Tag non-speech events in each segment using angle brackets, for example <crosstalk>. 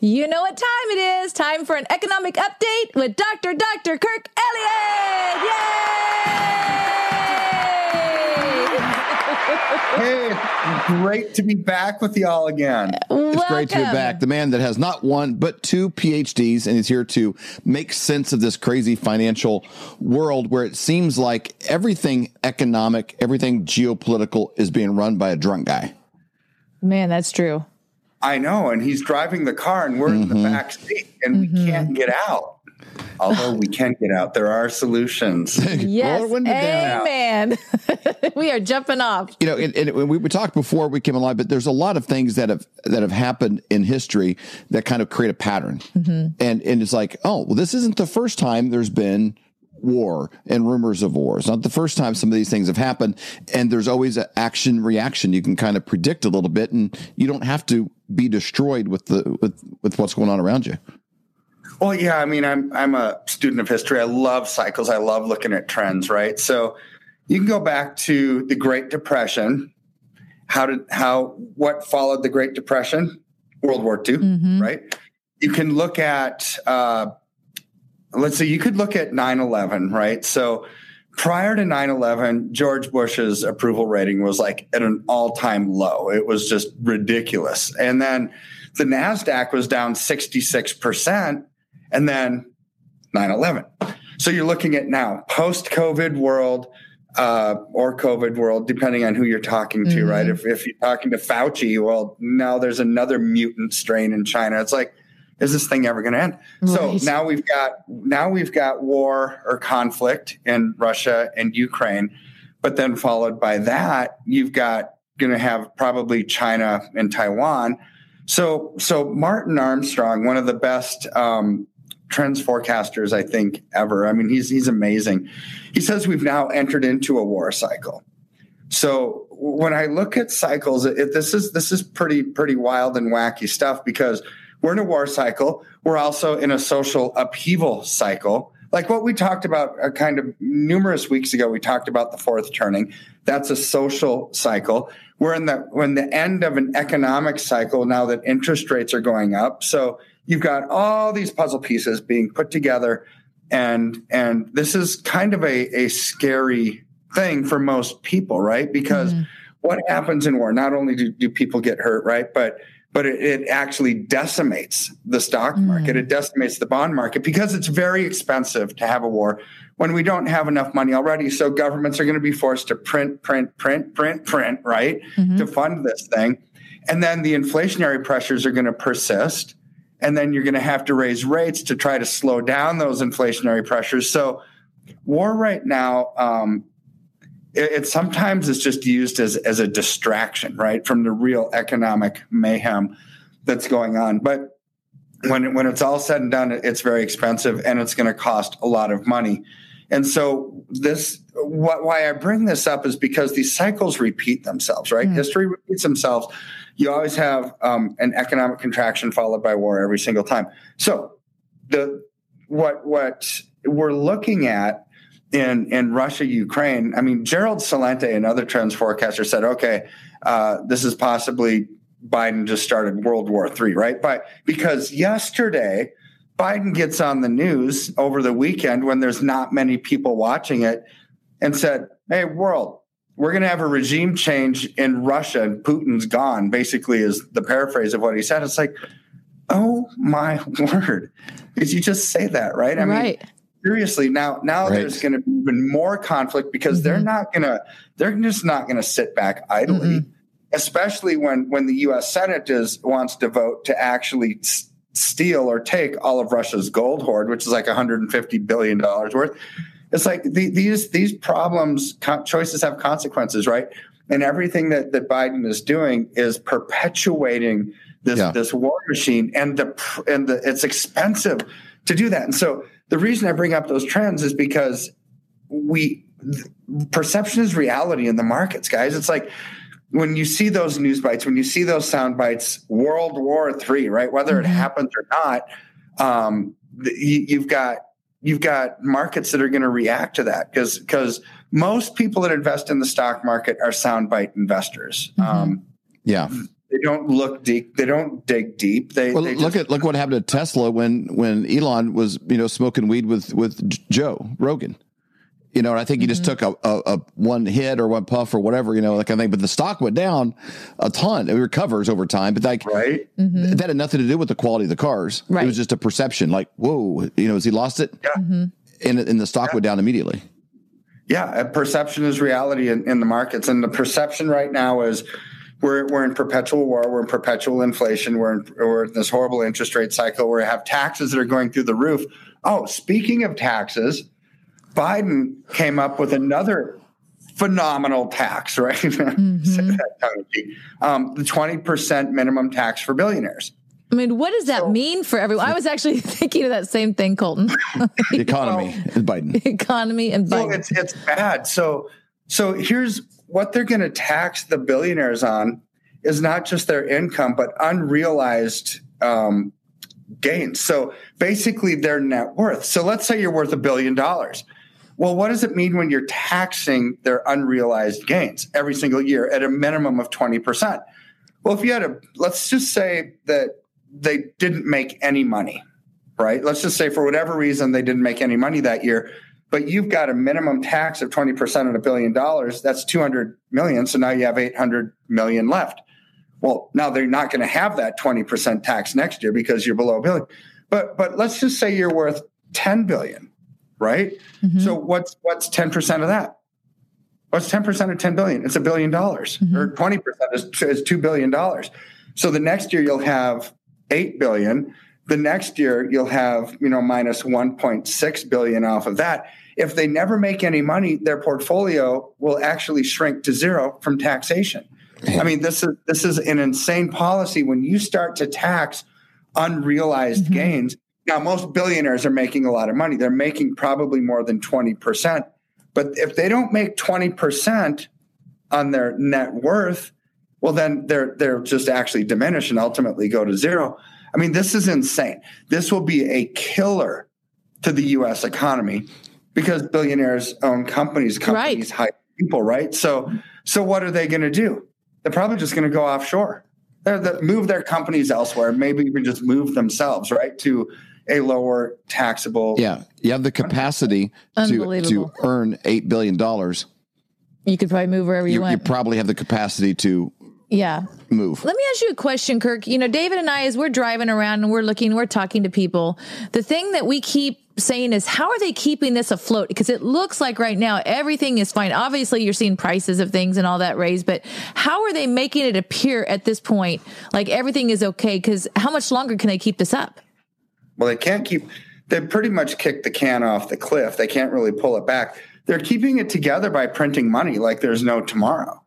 You know what time it is. Time for an economic update with Dr. Dr. Kirk Elliott. Yay! hey, great to be back with y'all again. Welcome. It's great to be back. The man that has not one but two PhDs and is here to make sense of this crazy financial world where it seems like everything economic, everything geopolitical is being run by a drunk guy. Man, that's true. I know, and he's driving the car, and we're mm-hmm. in the mm-hmm. back seat, and mm-hmm. we can't get out. Although we can get out, there are solutions. <laughs> yes, amen. <laughs> we are jumping off. You know, and, and, we, we talked before we came alive, but there's a lot of things that have that have happened in history that kind of create a pattern, mm-hmm. and and it's like, oh, well, this isn't the first time there's been war and rumors of war. It's not the first time some of these things have happened, and there's always an action reaction. You can kind of predict a little bit, and you don't have to be destroyed with the with with what's going on around you. Well, yeah, I mean, I'm I'm a student of history. I love cycles. I love looking at trends, right? So you can go back to the Great Depression. How did how what followed the Great Depression? World War II, mm-hmm. right? You can look at uh, let's say you could look at 9-11, right? So prior to 9-11 george bush's approval rating was like at an all-time low. It was just ridiculous. And then the nasdaq was down 66% and then 9-11 so you're looking at now post-covid world uh, or covid world depending on who you're talking to mm-hmm. right if, if you're talking to fauci well now there's another mutant strain in china. It's like is this thing ever going to end? Right. So now we've got now we've got war or conflict in Russia and Ukraine, but then followed by that, you've got going to have probably China and Taiwan. So so Martin Armstrong, one of the best um, trends forecasters I think ever. I mean, he's he's amazing. He says we've now entered into a war cycle. So when I look at cycles, it, this is this is pretty pretty wild and wacky stuff because we're in a war cycle. We're also in a social upheaval cycle. Like what we talked about a kind of numerous weeks ago, we talked about the fourth turning. That's a social cycle. We're in the when the end of an economic cycle now that interest rates are going up. So you've got all these puzzle pieces being put together and and this is kind of a, a scary thing for most people, right? Because mm-hmm. what happens in war? Not only do, do people get hurt, right? But but it, it actually decimates the stock hmm. market. Mm. It decimates the bond market because it's very expensive to have a war when we don't have enough money already. So governments are going to be forced to print, print, print, print, print, right, mm-hmm. to fund this thing. And then the inflationary pressures are going to persist. And then you're going to have to raise rates to try to slow down those inflationary pressures. So, war right now um, it, it sometimes is just used as as a distraction, right, from the real economic mayhem that's going on. But when when it's all said and done, it's very expensive and it's going to cost a lot of money. And so this what, why I bring this up is because these cycles repeat themselves, right? Mm. History repeats themselves. You always have um, an economic contraction followed by war every single time. So the what what we're looking at in in Russia Ukraine, I mean Gerald Celente and other trends forecasters said, okay, uh, this is possibly Biden just started World War III, right? But because yesterday Biden gets on the news over the weekend when there's not many people watching it and said, "Hey, world." We're going to have a regime change in Russia and Putin's gone, basically, is the paraphrase of what he said. It's like, oh my <laughs> word. Did you just say that, right? I right. mean, seriously now now right. there's going to be even more conflict because mm-hmm. they're not going to they're just not going to sit back idly mm-hmm. especially when when the US Senate is wants to vote to actually s- steal or take all of Russia's gold hoard which is like 150 billion dollars worth it's like the, these these problems co- choices have consequences right and everything that, that Biden is doing is perpetuating this Yeah. this war machine, and the and the it's expensive to do that. And so the reason I bring up those trends is because we perception is reality in the markets, guys. It's like when you see those news bites, when you see those sound bites, World War Three, right? Whether it happens or not, um, you, you've got you've got markets that are going to react to that because because most people that invest in the stock market are soundbite investors. Um, Yeah. They don't look deep. They don't dig deep. They, Well, they look just- at look what happened to Tesla when when Elon was you know smoking weed with with Joe Rogan. You know, and I think he just mm-hmm. took a, a, a one hit or one puff or whatever, you know, that kind of thing. But the stock went down a ton. It recovers over time, but like right. Mm-hmm. th- that had nothing to do with the quality of the cars. It was just a perception. Like, whoa, you know, has he lost it? Yeah. Mm-hmm. And, and the stock went down immediately. Yeah, perception is reality in, in the markets, and the perception right now is we're we're in perpetual war, we're in perpetual inflation, we're in, we're in this horrible interest rate cycle where we have taxes that are going through the roof. Oh, speaking of taxes, Biden came up with another phenomenal tax, <laughs> right? Say that tongue in cheek. um, the twenty percent minimum tax for billionaires. I mean, what does that So- mean for everyone? I was actually <laughs> thinking of that same thing, Colton. <laughs> The economy and Biden. Economy and Well, Biden. it's it's bad. So so here's what they're going to tax the billionaires on is not just their income, but unrealized um, gains. So basically, their net worth. So let's say you're worth a billion dollars. Well, what does it mean when you're taxing their unrealized gains every single year at a minimum of twenty percent? Well, if you had a, let's just say that they didn't make any money, right? Let's just say for whatever reason they didn't make any money that year, but you've got a minimum tax of 20% on a billion dollars. That's 200 million. So now you have 800 million left. Well, now they're not going to have that 20% tax next year because you're below a billion. But, but let's just say you're worth 10 billion, right? Mm-hmm. So what's, what's 10% of that? What's 10% of 10 billion? It's a billion dollars mm-hmm. or 20% is, is $2 billion. So the next year you'll have 8 billion. The next year you'll have, you know, minus 1.6 billion off of that. If they never make any money, their portfolio will actually shrink to zero from taxation. I mean, this is this is an insane policy when you start to tax unrealized mm-hmm. gains. Now, most billionaires are making a lot of money. They're making probably more than 20%. But if they don't make 20% on their net worth, well, then they're they're just actually diminish and ultimately go to zero. I mean, this is insane. This will be a killer to the U.S. economy because billionaires own companies, companies hire people, right? So, so what are they going to do? They're probably just going to go offshore. They're the, move their companies elsewhere, maybe even just move themselves, right, to a lower taxable. Yeah. You have the capacity to, to earn $8 billion. you could probably move wherever you, You, you probably have the capacity to yeah. move. Let me ask you a question, Kirk. You know, David and I, as we're driving around and we're looking, we're talking to people, the thing that we keep saying is, how are they keeping this afloat? Because it looks like right now everything is fine. Obviously, you're seeing prices of things and all that raise but how are they making it appear at this point like everything is okay? Because how much longer can they keep this up? Well, they can't keep, they pretty much kicked the can off the cliff. They can't really pull it back. They're keeping it together by printing money like there's no tomorrow.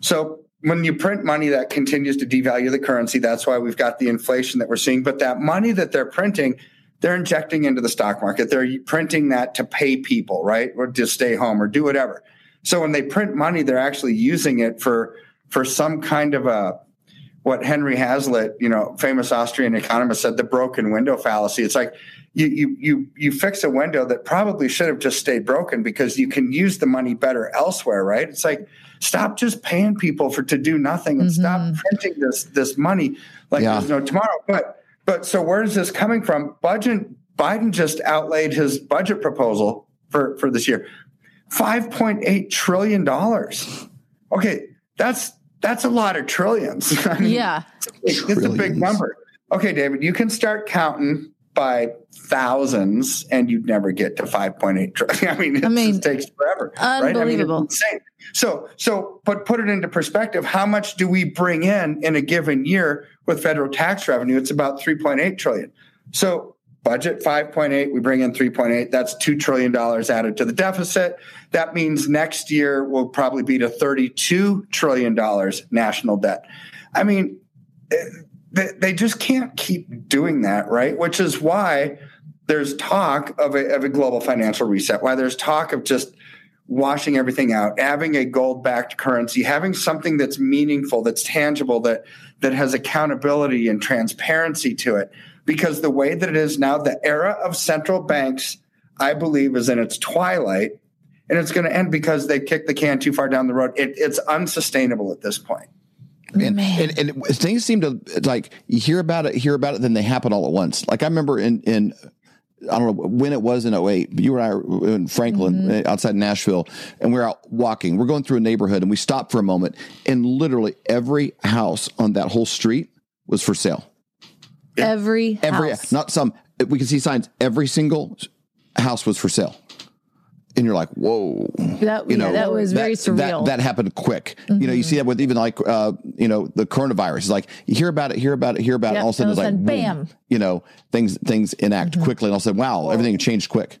So when you print money, that continues to devalue the currency. That's why we've got the inflation that we're seeing. But that money that they're printing, they're injecting into the stock market. They're printing that to pay people, right? Or to stay home or do whatever. So when they print money, they're actually using it for for some kind of a what Henry Hazlitt, you know, famous Austrian economist said, the broken window fallacy. It's like you you you you fix a window that probably should have just stayed broken because you can use the money better elsewhere, right? It's like stop just paying people for to do nothing and stop mm-hmm. printing this this money like Yeah. there's no tomorrow. But but so where is this coming from? Budget Biden just outlaid his budget proposal for for this year. 5.8 trillion dollars. Okay, that's that's a lot of trillions. <laughs> I mean, Yeah. it's a big number. Okay, David, you can start counting by thousands and you'd never get to 5.8 trillion. <laughs> I mean, it I mean, just takes forever. Right? I mean, unbelievable. insane. So, so, but put it into perspective. How much do we bring in in a given year with federal tax revenue? It's about 3.8 trillion. So budget 5.8 we bring in 3.8 that's $2 trillion added to the deficit. That means next year will probably be to $32 trillion national debt. I mean eh, they just can't keep doing that right? Which is why there's talk of a, of a global financial reset why there's talk of just washing everything out having a gold backed currency having something that's meaningful that's tangible that that has accountability and transparency to it because the way that it is now, the era of central banks, I believe, is in its twilight and it's going to end because they kicked the can too far down the road. It, it's unsustainable at this point. And, and, and, things seem to like you hear about it, hear about it, then they happen all at once. Like I remember in, in I don't know when it was in 08, you and I were in Franklin mm-hmm. outside Nashville and we we're out walking. We're going through a neighborhood and we stopped for a moment and literally every house on that whole street was for sale. Every every house. not some. We can see signs. Every single house was for sale, and you're like, whoa. That you know yeah, that was very surreal. That, that happened quick. Mm-hmm. You know, you see that with even like uh, you know the coronavirus. It's like you hear about it, hear about it, hear about yep. it. All of a sudden, it's like boom, bam. You know, things things enact mm-hmm. quickly, and all of a sudden, wow, everything changed quick.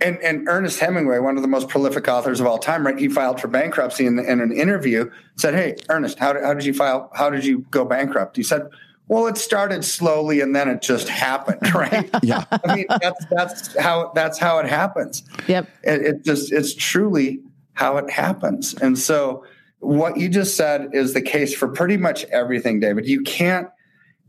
And, and, Ernest Hemingway, one of the most prolific authors of all time, right? He filed for bankruptcy in, in an interview. Said, "Hey, Ernest, how did, how did you file? How did you go bankrupt?" He said, well, it started slowly and then it just happened, <laughs> right? <laughs> yeah. I mean, that's that's how that's how it happens. Yep. It, it, just it's truly how it happens. And so what you just said is the case for pretty much everything, David. You can't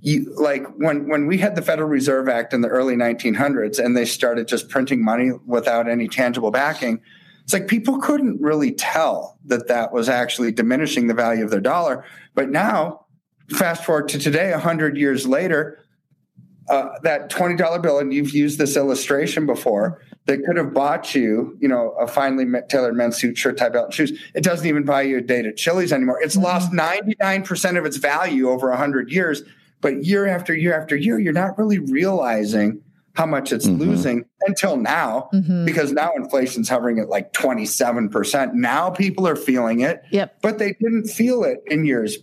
you like when when we had the Federal Reserve Act in the early 1900s and they started just printing money without any tangible backing. It's like people couldn't really tell that that was actually diminishing the value of their dollar. But now fast forward to today, 100 years later, uh, that $20 bill, and you've used this illustration before, that could have bought you, you know, a finely tailored men's suit, shirt, tie, belt, and shoes. It doesn't even buy you a date at Chili's anymore. It's mm-hmm. lost 99% of its value over 100 years. But year after year after year, you're not really realizing how much it's mm-hmm. losing until now, mm-hmm. because now inflation's hovering at like 27%. Now people are feeling it, yep. but they didn't feel it in years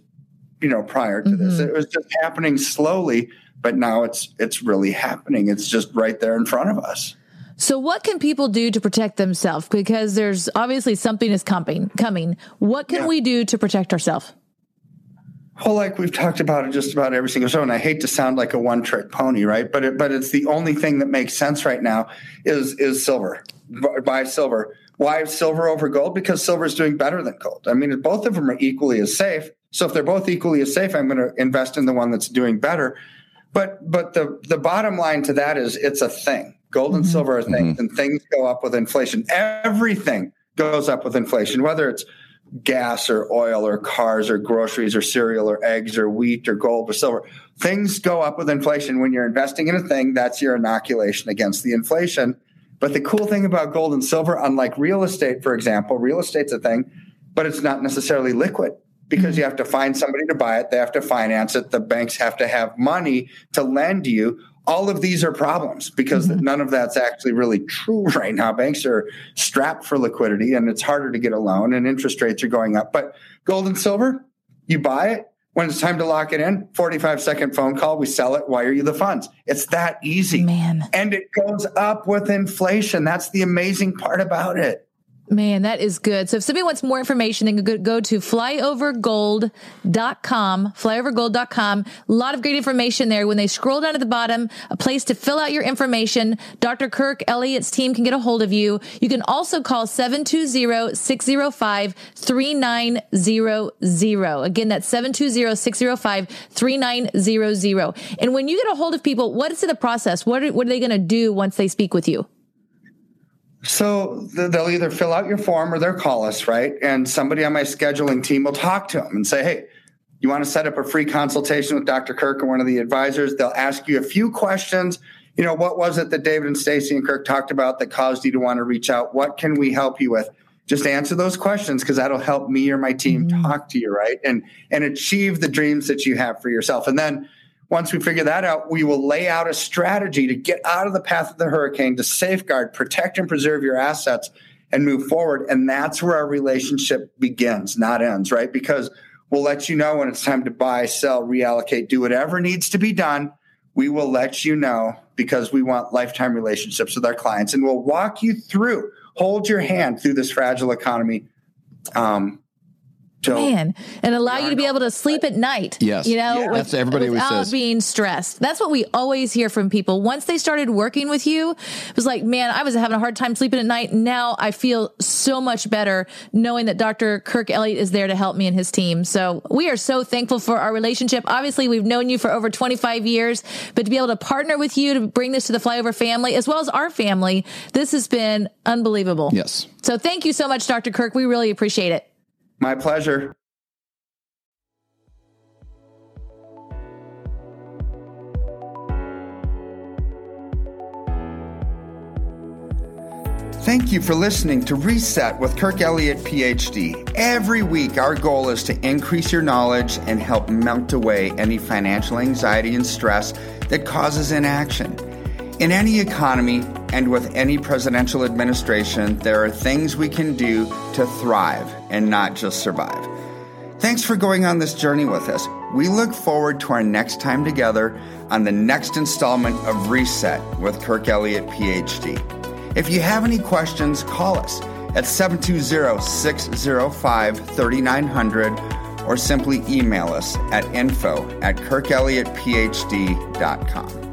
you know prior to mm-hmm. this it was just happening slowly but now it's it's really happening it's just right there in front of us so what can people do to protect themselves because there's obviously something is coming coming what can yeah. we do to protect ourselves well, like we've talked about it just about every single show, and I hate to sound like a one-trick pony, right? But it, but it's the only thing that makes sense right now is is silver. Buy silver. Why silver over gold? Because silver is doing better than gold. I mean, both of them are equally as safe. So if they're both equally as safe, I'm going to invest in the one that's doing better. But but the the bottom line to that is it's a thing. Gold and mm-hmm. silver are things, mm-hmm. and things go up with inflation. Everything goes up with inflation, whether it's gas or oil or cars or groceries or cereal or eggs or wheat or gold or silver. Things go up with inflation. When you're investing in a thing, that's your inoculation against the inflation. But the cool thing about gold and silver, unlike real estate, for example, real estate's a thing, but it's not necessarily liquid because you have to find somebody to buy it. They have to finance it. The banks have to have money to lend you. All of these are problems because mm-hmm. none of that's actually really true <laughs> right now. Banks are strapped for liquidity and it's harder to get a loan and interest rates are going up. But gold and silver, you buy it. When it's time to lock it in, 45 second phone call, we sell it, wire you the funds. It's that easy. Man. And it goes up with inflation. That's the amazing part about it. Man, that is good. So if somebody wants more information, they go to flyovergold.com, flyovergold.com. A lot of great information there. When they scroll down to the bottom, a place to fill out your information. Dr. Kirk Elliott's team can get a hold of you. You can also call 720-605-3900. Again, that's 720-605-3900. And when you get a hold of people, what is the process? What are, what are they going to do once they speak with you? So they'll either fill out your form or they'll call us, right? And somebody on my scheduling team will talk to them and say, hey, you want to set up a free consultation with Dr. Kirk or one of the advisors? They'll ask you a few questions. You know, what was it that David and Stacy and Kirk talked about that caused you to want to reach out? What can we help you with? Just answer those questions because that'll help me or my team mm-hmm. talk to you, right? And and achieve the dreams that you have for yourself. And then once we figure that out, we will lay out a strategy to get out of the path of the hurricane, to safeguard, protect, and preserve your assets and move forward. And that's where our relationship begins, not ends, right? Because we'll let you know when it's time to buy, sell, reallocate, do whatever needs to be done. we will let you know because we want lifetime relationships with our clients and we'll walk you through, hold your hand through this fragile economy. Um, man, and allow you to be able to sleep at night. Yes, you know, yeah. with, that's everybody without says. being stressed. That's what we always hear from people. Once they started working with you, it was like, man, I was having a hard time sleeping at night. Now I feel so much better knowing that Dr. Kirk Elliott is there to help me and his team. So we are so thankful for our relationship. Obviously, we've known you for over 25 years, but to be able to partner with you to bring this to the flyover family as well as our family, this has been unbelievable. Yes. So thank you so much, Dr. Kirk. We really appreciate it. My pleasure. Thank you for listening to Reset with Kirk Elliott, PhD. Every week, our goal is to increase your knowledge and help melt away any financial anxiety and stress that causes inaction. In any economy and with any presidential administration, there are things we can do to thrive and not just survive. Thanks for going on this journey with us. We look forward to our next time together on the next installment of Reset with Kirk Elliott, PhD. If you have any questions, call us at 720 605 3900 or simply email us at info at kirkelliottphd.com.